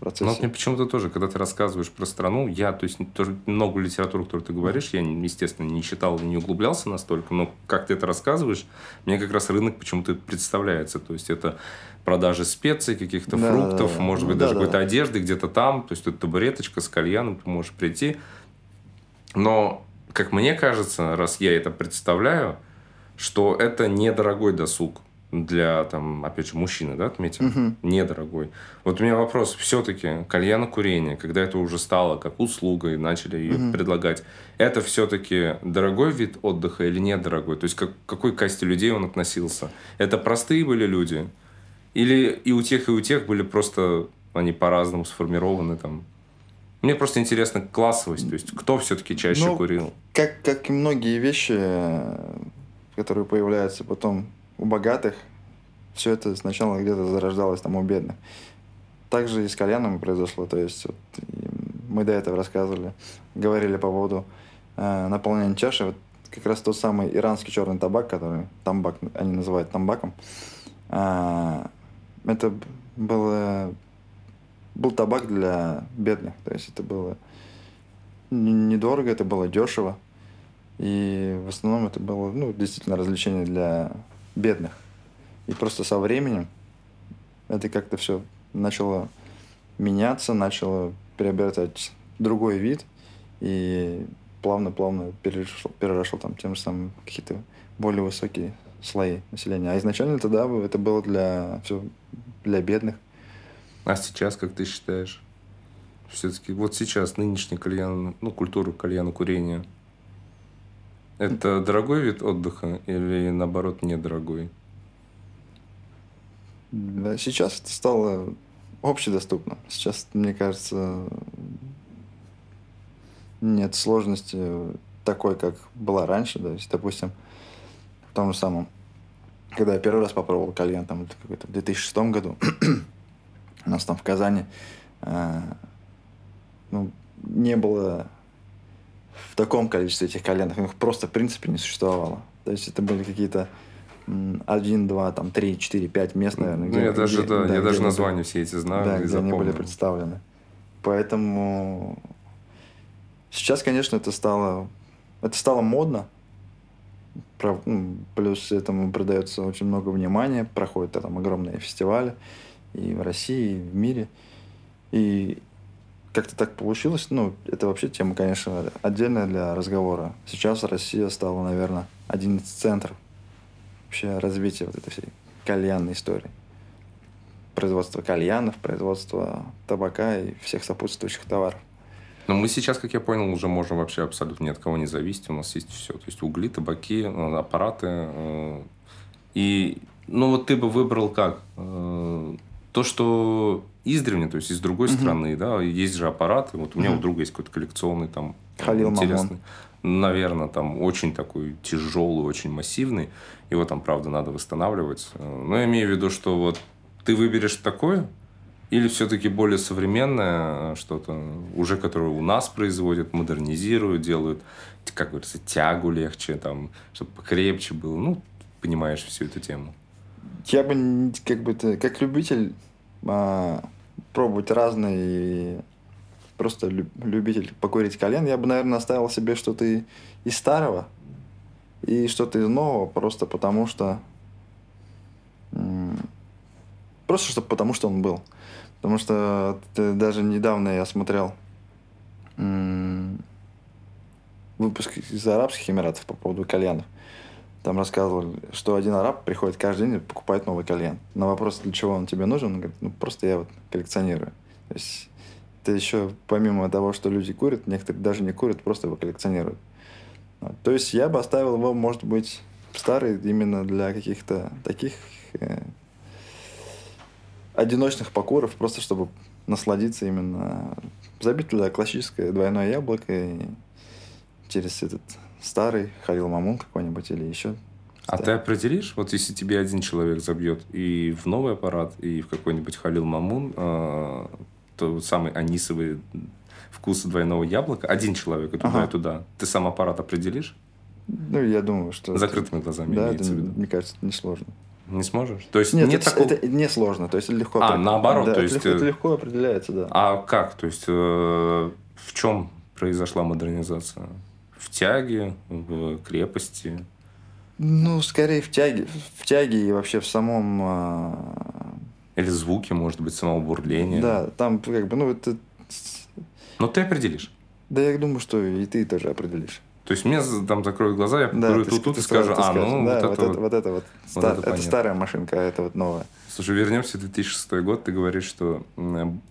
процессе. Ну, вот мне почему-то тоже, когда ты рассказываешь про страну, я, то есть, тоже много литературы, которую ты говоришь, я, естественно, не читал, не углублялся настолько, но как ты это рассказываешь, мне как раз рынок почему-то представляется. То есть, это продажи специй, каких-то Да, фруктов, да, да. может быть, Ну, даже да, какой-то да. одежды где-то там. То есть, тут табуреточка с кальяном, ты можешь прийти. Но, как мне кажется, раз я это представляю, что это недорогой досуг для, там, опять же, мужчины, да, отметим? Мгм. Недорогой. Вот у меня вопрос. Все-таки кальянокурение, когда это уже стало как услугой, начали ее Мгм. предлагать, это все-таки дорогой вид отдыха или недорогой? То есть, как, к какой касте людей он относился? Это простые были люди? Или и у тех, и у тех были просто они по-разному сформированы там? Мне просто интересно классовость, то есть кто все-таки чаще Ну, курил? Как, как и многие вещи, э, которые появляются потом у богатых, все это сначала где-то зарождалось там у бедных. Также и с кальяном произошло. То есть вот, мы до этого рассказывали, говорили по поводу э, наполнения чаши. Вот как раз тот самый иранский черный табак, который тамбак, они называют тамбаком. а, это было, был табак для бедных. То есть это было недорого, это было дешево. И в основном это было, ну, действительно развлечение для бедных. И просто со временем это как-то все начало меняться, начало приобретать другой вид. И плавно-плавно перешло, переросло там тем же самым какие-то более высокие слои населения. А изначально это, да, это было для, все для бедных. А сейчас, как ты считаешь? Все-таки вот сейчас нынешний кальян, ну, культура кальяна курения, это дорогой вид отдыха или наоборот недорогой? Да, сейчас это стало общедоступно. Сейчас, мне кажется, нет сложности такой, как была раньше. То есть, допустим, в том же самом, когда я первый раз попробовал кальян, там, какой-то в 2006 году, у нас там в Казани, э, ну, не было в таком количестве этих кальянов, их просто в принципе не существовало. То есть это были какие-то один, два, там, три, четыре, пять мест, наверное. Ну, я даже, да, я где даже названия все эти знаю да, и где они были запомнил. представлены. Поэтому сейчас, конечно, это стало, это стало модно. Про- ну, Плюс этому придается очень много внимания. Проходят там огромные фестивали и в России, и в мире. И как-то так получилось. Ну, это вообще тема, конечно, отдельная для разговора. Сейчас Россия стала, наверное, один из центров вообще развития вот этой всей кальянной истории производство кальянов, производство табака и всех сопутствующих товаров. Но мы сейчас, как я понял, уже можем вообще абсолютно ни от кого не зависеть. У нас есть все. То есть угли, табаки, э, аппараты. э, И, ну, вот ты бы выбрал как? Э, То, что издревле, то есть из другой Мгм. страны, да, есть же аппараты. Вот у меня Мгм. у друга есть какой-то коллекционный там Халил интересный. Наверное, там очень такой тяжелый, очень массивный. Его там, правда, надо восстанавливать. Э, Но я имею в виду, что вот ты выберешь такое, или все-таки более современное э, что-то, уже которое у нас производят, модернизируют, делают, как говорится, тягу легче, там, чтобы покрепче было. Ну, понимаешь всю эту тему. Я бы как бы как любитель а, пробовать разные, просто лю- любитель покурить кальян, я бы, наверное, оставил себе что-то из старого и что-то из нового, просто потому что просто чтобы потому что он был. Потому что даже недавно я смотрел выпуск из Арабских Эмиратов по поводу кальянов. Там рассказывал, что один араб приходит каждый день и покупает новый кальян. На вопрос, для чего он тебе нужен, он говорит, ну просто я вот коллекционирую. То есть это еще помимо того, что люди курят, некоторые даже не курят, просто его коллекционируют. То есть я бы оставил его, может быть, старый именно для каких-то таких э, одиночных покуров, просто чтобы насладиться именно, забить туда классическое двойное яблоко и через этот старый Халил Мамун какой-нибудь или еще. А ты определишь, вот если тебе один человек забьет и в новый аппарат, и в какой-нибудь Халил Мамун, э, то самый анисовый вкус двойного яблока, один человек и туда, Ага. и туда, ты сам аппарат определишь? Ну, я думаю, что... Закрытыми глазами Да, это, имеется в виду. мне кажется, это несложно. Не сможешь? То есть Нет, нет это, такого... это не сложно, то есть легко. А, опре- наоборот, да, то это есть, легко, это э, легко определяется, да. А как? То есть э, в чем произошла модернизация? В тяге, в крепости? Ну, скорее в тяге, в тяге и вообще в самом... а, Или звуки, может быть, самого бурления? Да, там как бы, ну, это... Но ты определишь. Да я думаю, что и ты тоже определишь. То есть мне там закроют глаза, я Да, покурю ты, тут, тут ты и скажу, а, скажешь, ну, да, вот, это вот. вот это вот. вот ста- это это, старая машинка, а это вот новая. Слушай, вернемся в 2006 год. Ты говоришь, что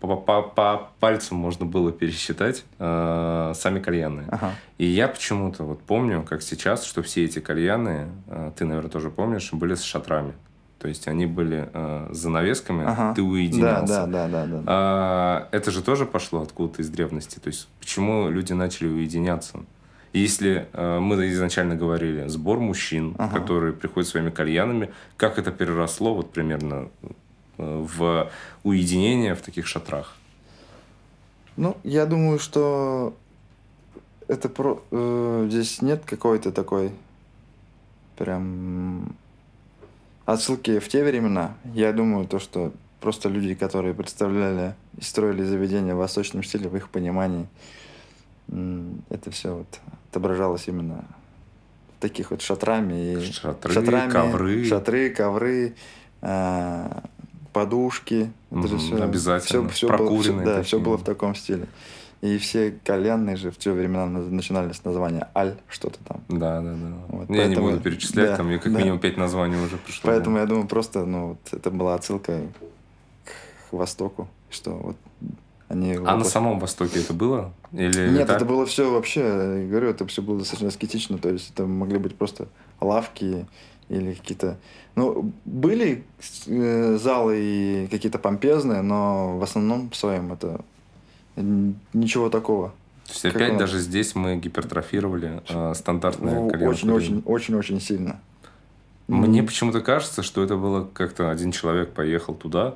по, по- по пальцам можно было пересчитать э, сами кальянные. Ага. И я почему-то вот помню, как сейчас, что все эти кальяны, э, ты, наверное, тоже помнишь, были с шатрами. То есть они были э, занавесками, Ага. ты Да, уединялся. да, да, да, да. А, это же тоже пошло откуда-то из древности. То есть почему люди начали уединяться? Если э, мы изначально говорили сбор мужчин, Ага. которые приходят своими кальянами, как это переросло вот примерно э, в уединение в таких шатрах? Ну, я думаю, что это про... э, здесь нет какой-то такой прям отсылки в те времена. Я думаю, то, что просто люди, которые представляли и строили заведения в восточном стиле, в их понимании, это все вот отображалось именно таких вот шатрами. И Шатры, ковры. Шатры, ковры, а, подушки. Это же Мгм, всё- обязательно. было- всё- Прокуренные да, такие. все было в таком стиле. И все кальянные же в те времена начинали с названия Аль, что-то там. Да, да, да. Вот, я не поэтому- буду перечислять, да, там мне как да. минимум пять названий уже пришло. Поэтому я думаю, просто, ну, вот это была отсылка к Востоку, что вот они... А на воплощ- самом Востоке это было? Или Нет, так? это было все вообще, я говорю, это все было достаточно аскетично, то есть это могли быть просто лавки или какие-то... Ну, были э, залы и какие-то помпезные, но в основном в своем это ничего такого. То есть как опять нас. даже здесь мы гипертрофировали э, стандартное Ну, кальян Очень-очень, очень-очень сильно. Мне М, почему-то кажется, что это было как-то один человек поехал туда,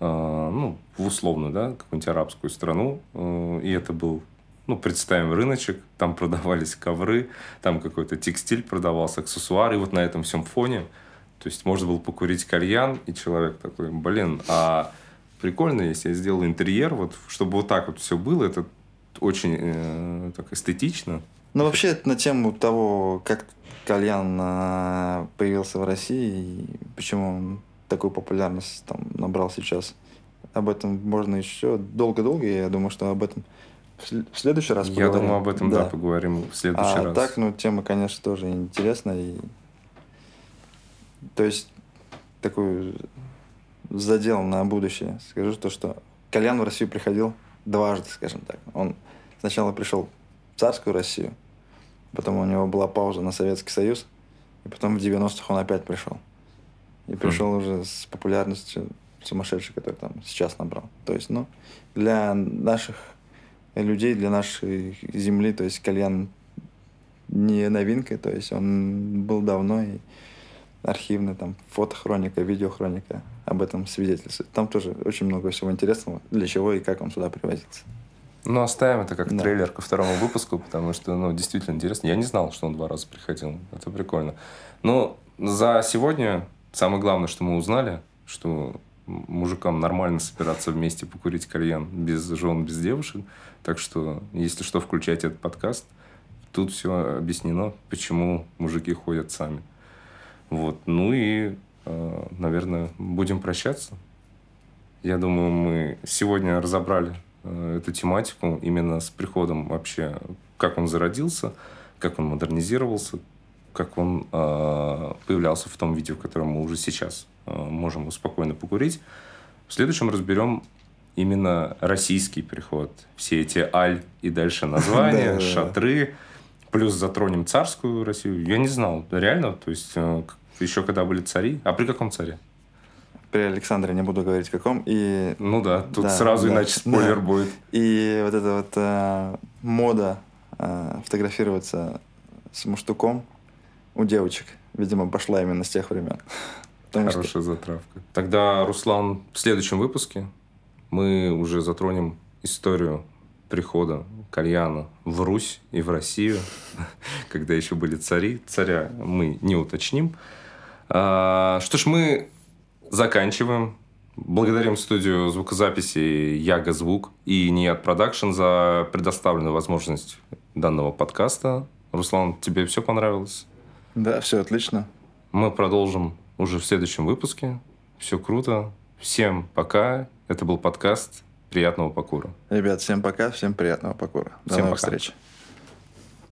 ну, в условную, да, какую-нибудь арабскую страну, э, и это был, ну, представим, рыночек, там продавались ковры, там какой-то текстиль продавался, аксессуары, и вот на этом всем фоне, то есть можно было покурить кальян, и человек такой, блин, а прикольно, если я сделаю интерьер, вот, чтобы вот так вот все было, это очень э, так эстетично. Ну, вообще, на тему того, как кальян а, появился в России и почему он такую популярность там набрал сейчас. Об этом можно еще долго-долго, я думаю, что об этом в сл- в следующий раз Я поговорим. думаю, об этом, да, поговорим в следующий а раз. так, ну, тема, конечно, тоже интересная. И... То есть, такой задел на будущее. Скажу то, что Кальян в Россию приходил дважды, скажем так. Он сначала пришел в царскую Россию, потом у него была пауза на Советский Союз, и потом в 90-х он опять пришел. И пришел уже с популярностью сумасшедшей, который там сейчас набрал. То есть, ну, для наших людей, для нашей земли, то есть кальян не новинка, то есть он был давно и архивный, там, фотохроника, видеохроника об этом свидетельствует. Там тоже очень много всего интересного, для чего и как он сюда привозился. Ну, оставим это как Да. трейлер ко второму выпуску, потому что, ну, действительно интересно. Я не знал, что он два раза приходил. Это прикольно. Но за сегодня самое главное, что мы узнали, что мужикам нормально собираться вместе покурить кальян без жен, без девушек. Так что, если что, включайте этот подкаст. Тут все объяснено, почему мужики ходят сами. Вот. Ну и, э, наверное, будем прощаться. Я думаю, мы сегодня разобрали э, эту тематику именно с приходом вообще, как он зародился, как он модернизировался, как он э, появлялся в том виде, в котором мы уже сейчас э, можем спокойно покурить. В следующем разберем именно российский приход. Все эти аль и дальше названия, шатры, плюс затронем царскую Россию. Я не знал, реально, то есть э, еще когда были цари. А при каком царе? При Александре не буду говорить каком. И, Ну да, тут Да, сразу да, иначе спойлер да. будет. и вот эта вот э, мода э, фотографироваться с муштуком у девочек, видимо, пошла именно с тех времен. Потому что Хорошая затравка. Тогда, Руслан, в следующем выпуске мы уже затронем историю прихода кальяна в Русь и в Россию, когда еще были цари. Царя мы не уточним. А, что ж, мы заканчиваем. Благодарим студию звукозаписи Яга Звук и Ният Продакшн за предоставленную возможность данного подкаста. Руслан, тебе все понравилось? Да, все отлично. Мы продолжим уже в следующем выпуске. Все круто. Всем пока. Это был подкаст. Приятного покура. Ребят, всем пока, всем приятного покура. До Всем новых пока. встреч.